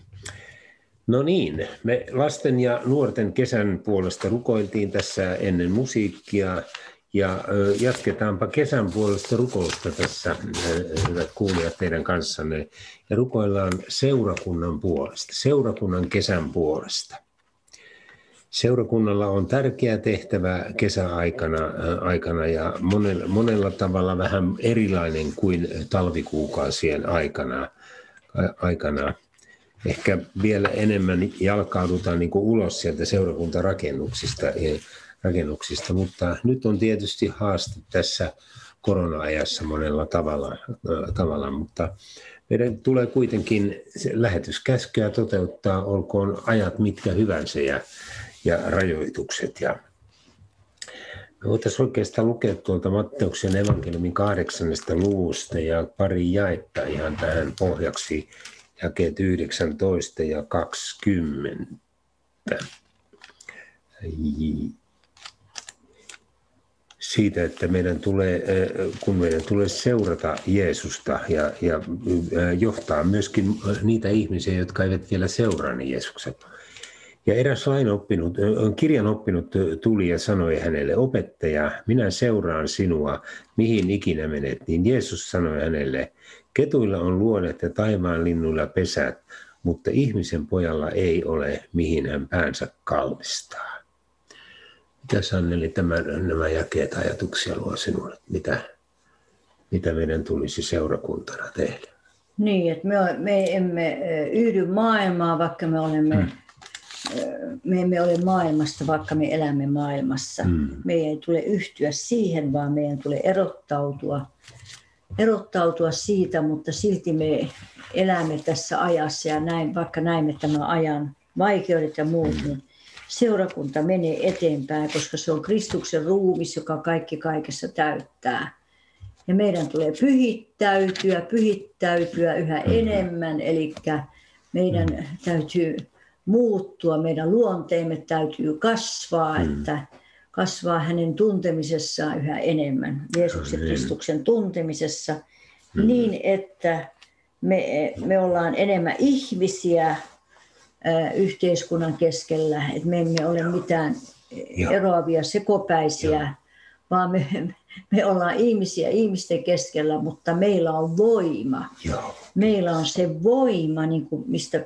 [SPEAKER 2] No niin, me lasten ja nuorten kesän puolesta rukoiltiin tässä ennen musiikkia ja jatketaanpa kesän puolesta rukousta tässä, hyvät kuulijat, teidän kanssanne. Ja rukoillaan seurakunnan puolesta, seurakunnan kesän puolesta. Seurakunnalla on tärkeä tehtävä kesäaikana aikana ja monella, monella tavalla vähän erilainen kuin talvikuukausien aikana. aikana. Ehkä vielä enemmän jalkaudutaan niin ulos sieltä seurakuntarakennuksista, rakennuksista, mutta nyt on tietysti haaste tässä korona-ajassa monella tavalla, tavalla mutta meidän tulee kuitenkin lähetyskäskyä toteuttaa, olkoon ajat mitkä hyvänsä ja, ja rajoitukset. Ja me voitaisiin oikeastaan lukea tuolta Matteuksen evankeliumin kahdeksannesta luvusta ja pari jaetta ihan tähän pohjaksi, jakeet 19 ja 20. Siitä, että meidän tulee, kun meidän tulee seurata Jeesusta ja, ja johtaa myöskin niitä ihmisiä, jotka eivät vielä seuraa niin Jeesuksen. Ja eräs lain oppinut, kirjan oppinut tuli ja sanoi hänelle, opettaja, minä seuraan sinua, mihin ikinä menet. Niin Jeesus sanoi hänelle, ketuilla on luodet ja taivaan linnuilla pesät, mutta ihmisen pojalla ei ole, mihin hän päänsä kalmistaa. Mitä Sanneli tämän, nämä jakeet ajatuksia luo sinulle? Mitä, mitä meidän tulisi seurakuntana tehdä?
[SPEAKER 1] Niin, että me, me emme yhdy maailmaan, vaikka me olemme,
[SPEAKER 2] Hmm.
[SPEAKER 1] me emme ole maailmasta, vaikka me elämme maailmassa.
[SPEAKER 2] Hmm.
[SPEAKER 1] Meidän ei tule yhtyä siihen, vaan meidän tulee erottautua, erottautua siitä, mutta silti me elämme tässä ajassa ja näin, vaikka näemme tämän ajan vaikeudet ja muut, niin seurakunta menee eteenpäin, koska se on Kristuksen ruumis, joka kaikki kaikessa täyttää. Ja meidän tulee pyhittäytyä, pyhittäytyä yhä enemmän, eli meidän mm. täytyy muuttua, meidän luonteemme täytyy kasvaa, mm. että kasvaa hänen tuntemisessaan yhä enemmän, Jeesuksen Kristuksen tuntemisessa, niin että me, me ollaan enemmän ihmisiä yhteiskunnan keskellä, että me emme ole mitään Joo. eroavia sekopäisiä, Joo. vaan me, me ollaan ihmisiä ihmisten keskellä, mutta meillä on voima. Joo. Meillä on se voima, niin kuin mistä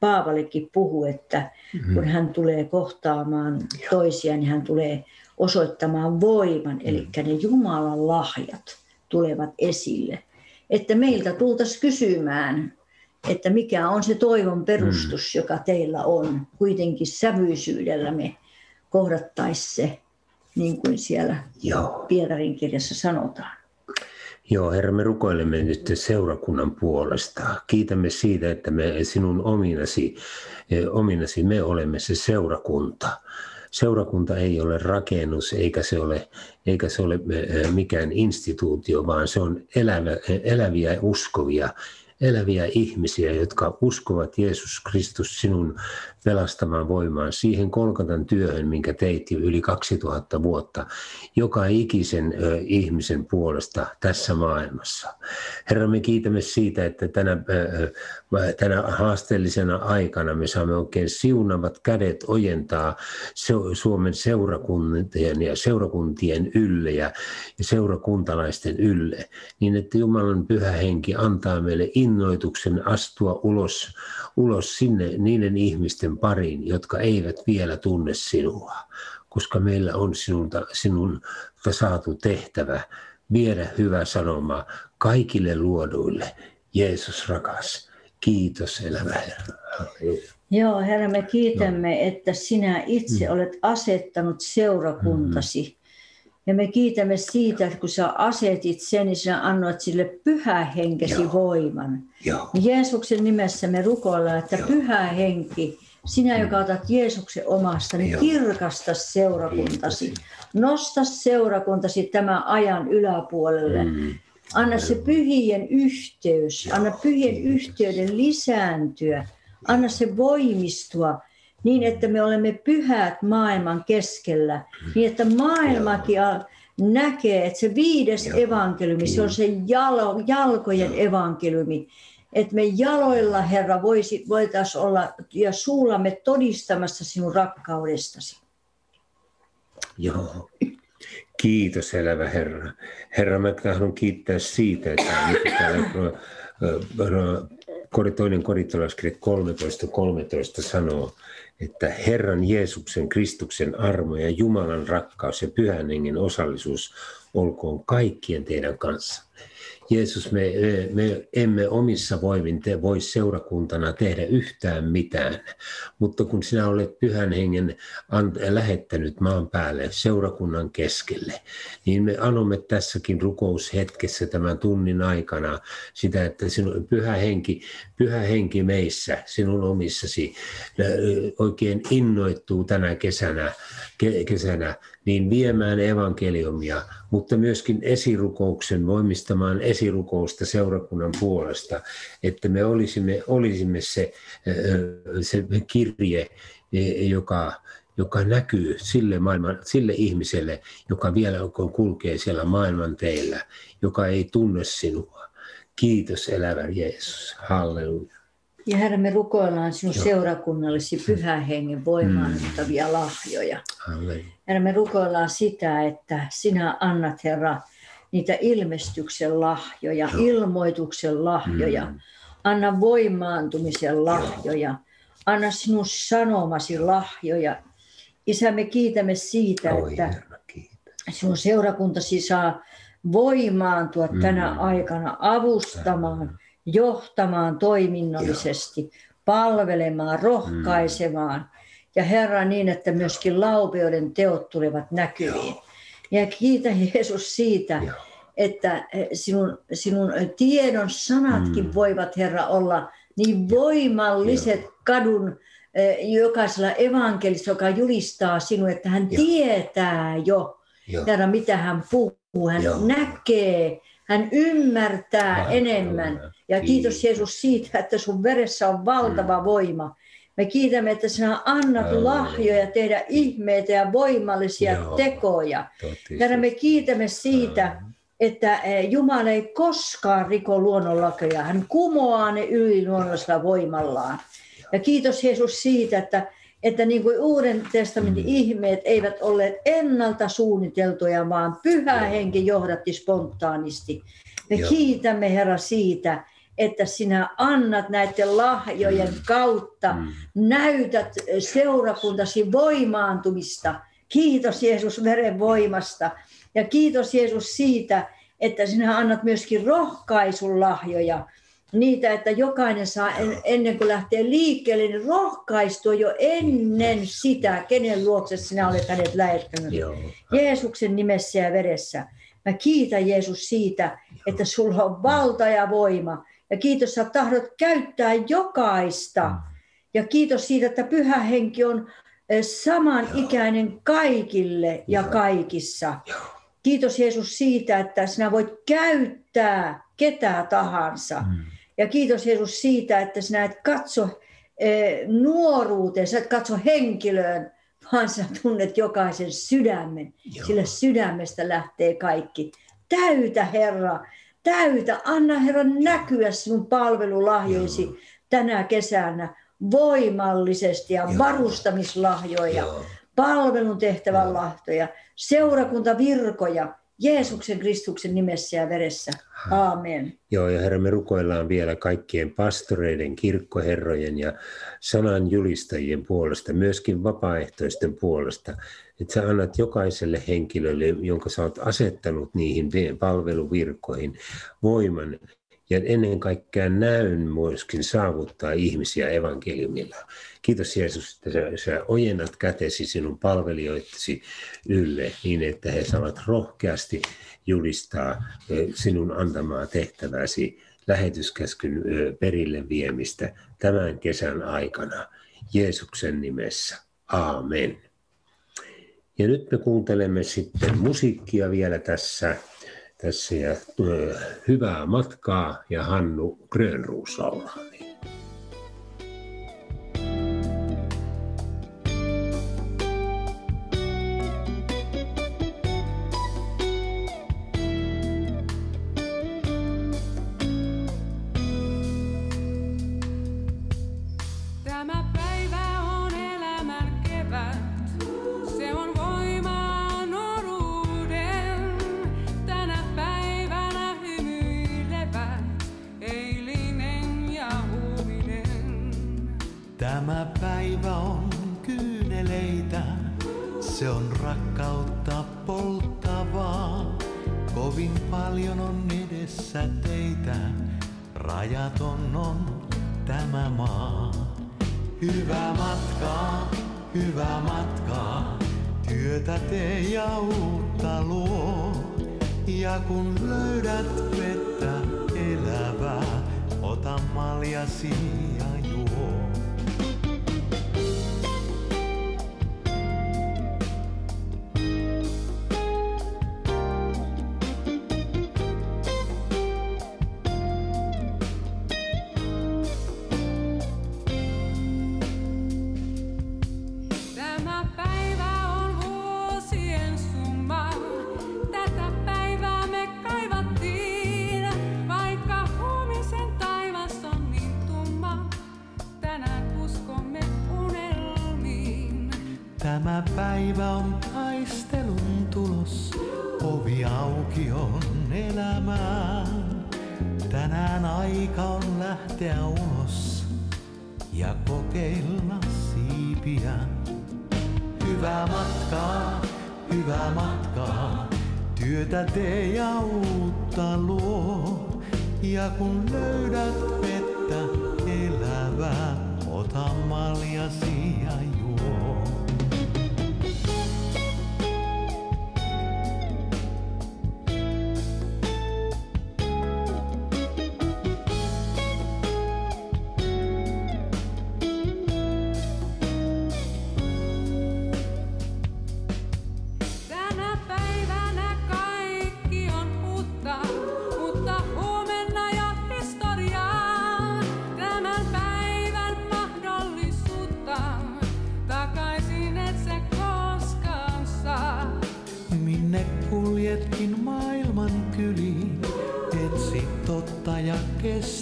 [SPEAKER 1] Paavalikin puhuu, että mm-hmm. kun hän tulee kohtaamaan Joo. toisia, niin hän tulee osoittamaan voiman, mm. eli ne Jumalan lahjat tulevat esille. Että meiltä tultaisiin kysymään, että mikä on se toivon perustus, mm. joka teillä on. Kuitenkin sävyisyydellä me kohdattaisiin se, niin kuin siellä Joo. Pietarin kirjassa sanotaan.
[SPEAKER 2] Joo, Herra, me rukoilemme nyt seurakunnan puolesta. Kiitämme siitä, että me sinun ominasi, ominasi me olemme se seurakunta. Seurakunta ei ole rakennus eikä se ole, eikä se ole mikään instituutio, vaan se on elävä, eläviä uskovia eläviä ihmisiä, jotka uskovat Jeesus Kristus sinun pelastamaan voimaan siihen kolkatan työhön, minkä teit jo yli 2000 vuotta, joka ikisen ihmisen puolesta tässä maailmassa. Herra, me kiitämme siitä, että tänä, tänä haasteellisena aikana me saamme oikein siunavat kädet ojentaa Suomen seurakuntien ja seurakuntien ylle ja seurakuntalaisten ylle, niin että Jumalan pyhä henki antaa meille innoituksen astua ulos, ulos sinne niiden ihmisten pariin, jotka eivät vielä tunne sinua, koska meillä on sinulta, sinun saatu tehtävä viedä hyvä sanoma kaikille luoduille. Jeesus rakas, kiitos elämä Herra.
[SPEAKER 1] Joo, Herra, me kiitämme, no. että sinä itse mm. olet asettanut seurakuntasi mm ja me kiitämme siitä, että kun sä asetit sen, niin sä annoit sille pyhä henkesi Joo. voiman. Joo. Niin Jeesuksen nimessä me rukoillaan, että Joo. pyhä henki, sinä, joka otat Jeesuksen omasta, niin Joo. kirkasta seurakuntasi. Kiitos. Nosta seurakuntasi tämän ajan yläpuolelle. Mm. Anna se pyhien yhteys, Joo. anna pyhien yhteyden lisääntyä. Anna se voimistua niin, että me olemme pyhät maailman keskellä, niin että maailmakin näkee, että se viides Joo. evankeliumi, se on se jalo, jalkojen Joo. evankeliumi, että me jaloilla, Herra, voisi, voitaisiin olla ja suullamme todistamassa sinun rakkaudestasi.
[SPEAKER 2] Joo. Kiitos elävä Herra. Herra, mä tahdon kiittää siitä, että nyt täällä toinen korintolaiskirja 13.13 13 sanoo, että Herran Jeesuksen Kristuksen armo ja Jumalan rakkaus ja pyhän hengen osallisuus olkoon kaikkien teidän kanssa. Jeesus, me, me emme omissa voimin te voi seurakuntana tehdä yhtään mitään, mutta kun sinä olet pyhän hengen lähettänyt maan päälle seurakunnan keskelle, niin me anomme tässäkin rukoushetkessä tämän tunnin aikana sitä, että sinun pyhä henki, pyhä henki meissä, sinun omissasi, oikein innoittuu tänä kesänä, kesänä niin viemään evankeliumia, mutta myöskin esirukouksen voimistamaan esirukousta seurakunnan puolesta, että me olisimme, olisimme se, se kirje, joka, joka näkyy sille, maailman, sille ihmiselle, joka vielä kulkee siellä maailman teillä, joka ei tunne sinua. Kiitos elävä Jeesus. Halleluja.
[SPEAKER 1] Ja Herra, me rukoillaan sinun Joo. seurakunnallesi pyhän hengen voimaannuttavia mm. lahjoja. Amen. Herra, me rukoillaan sitä, että sinä annat, Herra, niitä ilmestyksen lahjoja, Joo. ilmoituksen lahjoja. Mm. Anna voimaantumisen lahjoja. Joo. Anna sinun sanomasi lahjoja. Isä, me kiitämme siitä, Oi, että Herra, sinun seurakuntasi saa voimaantua mm. tänä aikana avustamaan. Mm johtamaan toiminnallisesti, Joo. palvelemaan, rohkaisemaan. Mm. Ja Herra niin, että myöskin laupeuden teot tulevat näkyviin. Joo. Ja kiitä Jeesus siitä, Joo. että eh, sinun, sinun tiedon sanatkin mm. voivat Herra olla niin voimalliset Joo. kadun eh, jokaisella evankelissa, joka julistaa sinun, että hän Joo. tietää jo, Joo. Herra, mitä hän puhuu. Hän Joo. näkee, hän ymmärtää Aivan. enemmän Ja kiitos Jeesus siitä, että sun veressä on valtava voima. Me kiitämme, että sinä annat
[SPEAKER 2] Aamen.
[SPEAKER 1] lahjoja tehdä ihmeitä ja voimallisia
[SPEAKER 2] Joo.
[SPEAKER 1] tekoja.
[SPEAKER 2] Totis.
[SPEAKER 1] Herra, me kiitämme siitä, että eh, Jumala ei koskaan riko luonnonlakeja. Hän kumoaa ne yliluonnollisella voimallaan. Ja kiitos Jeesus siitä, että, että niin kuin Uuden testamentin
[SPEAKER 2] Mm.
[SPEAKER 1] ihmeet eivät olleet ennalta suunniteltuja, vaan pyhä henki johdatti spontaanisti. Me
[SPEAKER 2] Joo.
[SPEAKER 1] kiitämme Herra siitä, että sinä annat näiden lahjojen kautta,
[SPEAKER 2] Mm.
[SPEAKER 1] näytät seurakuntasi voimaantumista. Kiitos Jeesus veren voimasta. Ja kiitos Jeesus siitä, että sinä annat myöskin rohkaisun lahjoja. Niitä, että jokainen saa en, ennen kuin lähtee liikkeelle, niin rohkaistua jo ennen sitä, kenen luokse sinä olet hänet lähettänyt.
[SPEAKER 2] Joo.
[SPEAKER 1] Jeesuksen nimessä ja veressä. Mä kiitän Jeesus siitä, että sulla on valta ja voima. Ja kiitos, sä tahdot käyttää jokaista. Ja kiitos siitä, että pyhä henki on eh, samanikäinen kaikille ja kaikissa. Kiitos Jeesus siitä, että sinä voit käyttää ketä tahansa.
[SPEAKER 2] Mm.
[SPEAKER 1] Ja kiitos Jeesus siitä, että sinä et katso eh, nuoruuteen, sä et katso henkilöön, vaan sä tunnet jokaisen sydämen.
[SPEAKER 2] Joo.
[SPEAKER 1] Sillä sydämestä lähtee kaikki. Täytä Herra, täytä, anna Herra näkyä sinun palvelulahjoisi tänä kesänä voimallisesti ja
[SPEAKER 2] Joo.
[SPEAKER 1] varustamislahjoja,
[SPEAKER 2] Joo.
[SPEAKER 1] palvelun tehtävän lahjoja, seurakuntavirkoja, Jeesuksen Kristuksen nimessä ja veressä. Aamen.
[SPEAKER 2] Joo, ja Herra, me rukoillaan vielä kaikkien pastoreiden, kirkkoherrojen ja sanan julistajien puolesta, myöskin vapaaehtoisten puolesta, että sä annat jokaiselle henkilölle, jonka sä oot asettanut niihin vi- palveluvirkoihin, voiman ja ennen kaikkea näyn myöskin saavuttaa ihmisiä evankeliumilla. Kiitos Jeesus, että sä, sä ojennat kätesi sinun palvelijoitesi ylle niin, että he saavat rohkeasti julistaa sinun antamaa tehtäväsi lähetyskäskyn perille viemistä tämän kesän aikana. Jeesuksen nimessä. Aamen. Ja nyt me kuuntelemme sitten musiikkia vielä tässä, tässä ja hyvää matkaa ja Hannu Grönruus laulaa.
[SPEAKER 4] Tämä päivä on
[SPEAKER 3] kyyneleitä, se on rakkautta polttavaa. Kovin paljon on edessä teitä, rajaton on tämä maa. Hyvää matkaa, hyvää matkaa, työtä tee ja uutta luo. Ja kun löydät vettä elävää, ota maljasi ja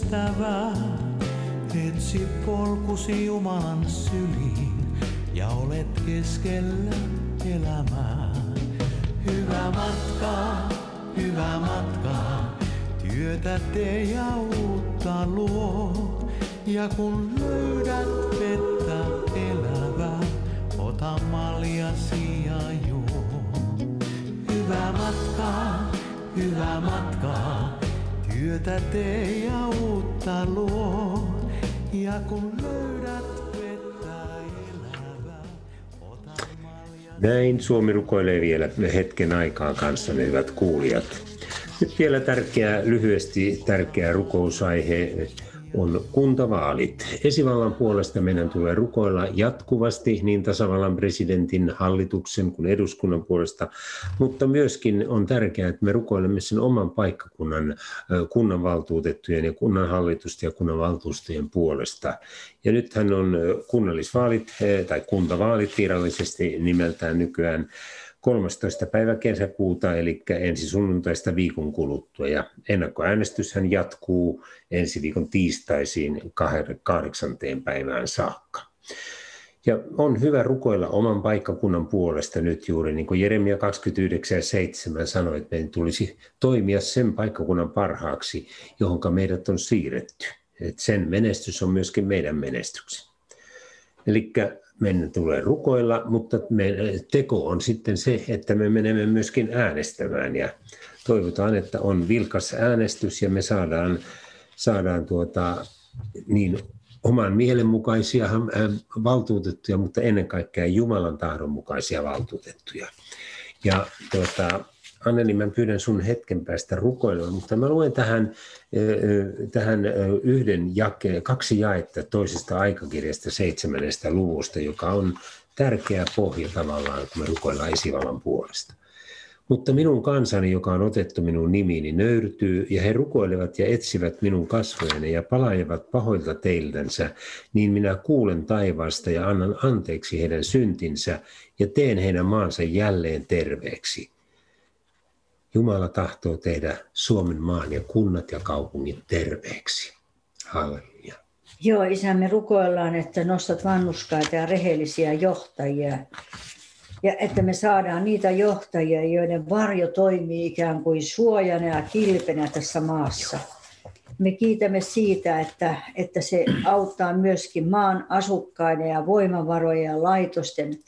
[SPEAKER 3] kestävä. Etsi polkusi Jumalan syliin ja olet keskellä elämää. Hyvä matka, hyvä matka, työtä tee ja uutta luo. Ja kun löydät vettä elävää, ota maljasi ja juo. Hyvä matka, hyvä matka, työtä tee. Kun löydät vettä
[SPEAKER 2] Näin Suomi rukoilee vielä hetken aikaa kanssanne, hyvät kuulijat. Nyt vielä tärkeä, lyhyesti tärkeä rukousaihe on kuntavaalit. Esivallan puolesta meidän tulee rukoilla jatkuvasti niin tasavallan presidentin, hallituksen kuin eduskunnan puolesta, mutta myöskin on tärkeää, että me rukoilemme sen oman paikkakunnan kunnanvaltuutettujen ja kunnanhallitusten ja kunnanvaltuustojen puolesta. Ja nythän on kunnallisvaalit eh, tai kuntavaalit virallisesti nimeltään nykyään 13. päivä kesäkuuta, eli ensi sunnuntaista viikon kuluttua. Ja ennakkoäänestyshän jatkuu ensi viikon tiistaisiin kahden- kahdeksanteen päivään saakka. Ja on hyvä rukoilla oman paikkakunnan puolesta nyt juuri, niin kuin Jeremia 29 ja 7 sanoi, että meidän tulisi toimia sen paikkakunnan parhaaksi, johonka meidät on siirretty. Et sen menestys on myöskin meidän menestyksemme. Eli meidän tulee rukoilla, mutta me, teko on sitten se, että me menemme myöskin äänestämään ja toivotaan, että on vilkas äänestys ja me saadaan, saadaan tuota, niin oman mielenmukaisia äh, valtuutettuja, mutta ennen kaikkea Jumalan tahdon mukaisia valtuutettuja. Ja tuota, Anneli, mä pyydän sun hetken päästä rukoilemaan, mutta mä luen tähän, tähän yhden jake, kaksi jaetta toisesta aikakirjasta seitsemännestä luvusta, joka on tärkeä pohja tavallaan, kun me rukoillaan esivallan puolesta. Mutta minun kansani, joka on otettu minun nimiini, nöyrtyy, ja he rukoilevat ja etsivät minun kasvojani ja palaajavat pahoilta teiltänsä, niin minä kuulen taivaasta ja annan anteeksi heidän syntinsä ja teen heidän maansa jälleen terveeksi. Jumala tahtoo tehdä Suomen maan ja kunnat ja kaupungit terveeksi. Halleluja.
[SPEAKER 1] Joo, isä, me rukoillaan, että nostat vannuskaita ja rehellisiä johtajia. Ja että me saadaan niitä johtajia, joiden varjo toimii ikään kuin suojana ja kilpenä tässä maassa. Me kiitämme siitä, että, että se auttaa myöskin maan asukkaiden ja voimavarojen ja laitosten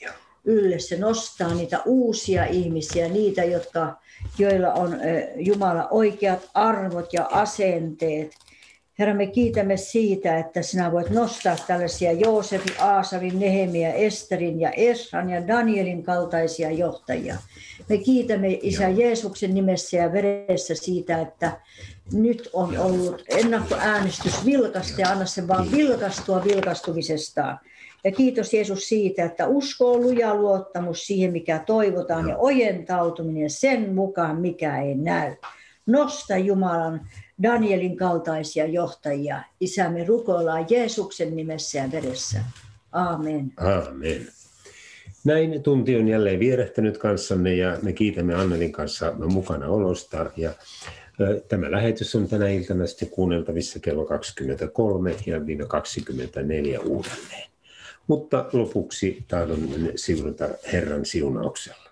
[SPEAKER 1] ylle. Se nostaa niitä uusia ihmisiä, niitä, jotka, joilla on Jumala oikeat arvot ja asenteet. Herra, me kiitämme siitä, että sinä voit nostaa tällaisia Joosefin, Aasavin, Nehemiä, Esterin ja Esran ja Danielin kaltaisia johtajia. Me kiitämme Isä Jeesuksen nimessä ja veressä siitä, että nyt on ollut ennakkoäänestys vilkasta ja anna sen vaan vilkastua vilkastumisestaan. Ja kiitos Jeesus siitä, että usko on luja luottamus siihen, mikä toivotaan ja ojentautuminen sen mukaan, mikä ei näy. Nosta Jumalan Danielin kaltaisia johtajia. Isä, me rukoillaan Jeesuksen nimessä ja veressä. Aamen.
[SPEAKER 2] Aamen. Näin tunti on jälleen vierähtänyt kanssanne ja me kiitämme Annelin kanssa mukana olosta. Ja tämä lähetys on tänä iltana sitten kuunneltavissa kello 23 ja 24 uudelleen. Mutta lopuksi tahdon siunata Herran siunauksella.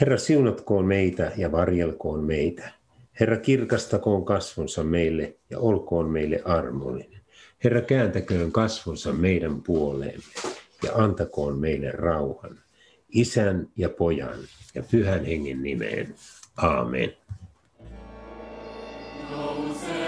[SPEAKER 2] Herra siunatkoon meitä ja varjelkoon meitä. Herra kirkastakoon kasvonsa meille ja olkoon meille armollinen. Herra kääntäköön kasvonsa meidän puoleemme ja antakoon meille rauhan. Isän ja pojan ja pyhän hengen nimeen. Aamen.
[SPEAKER 4] Nouse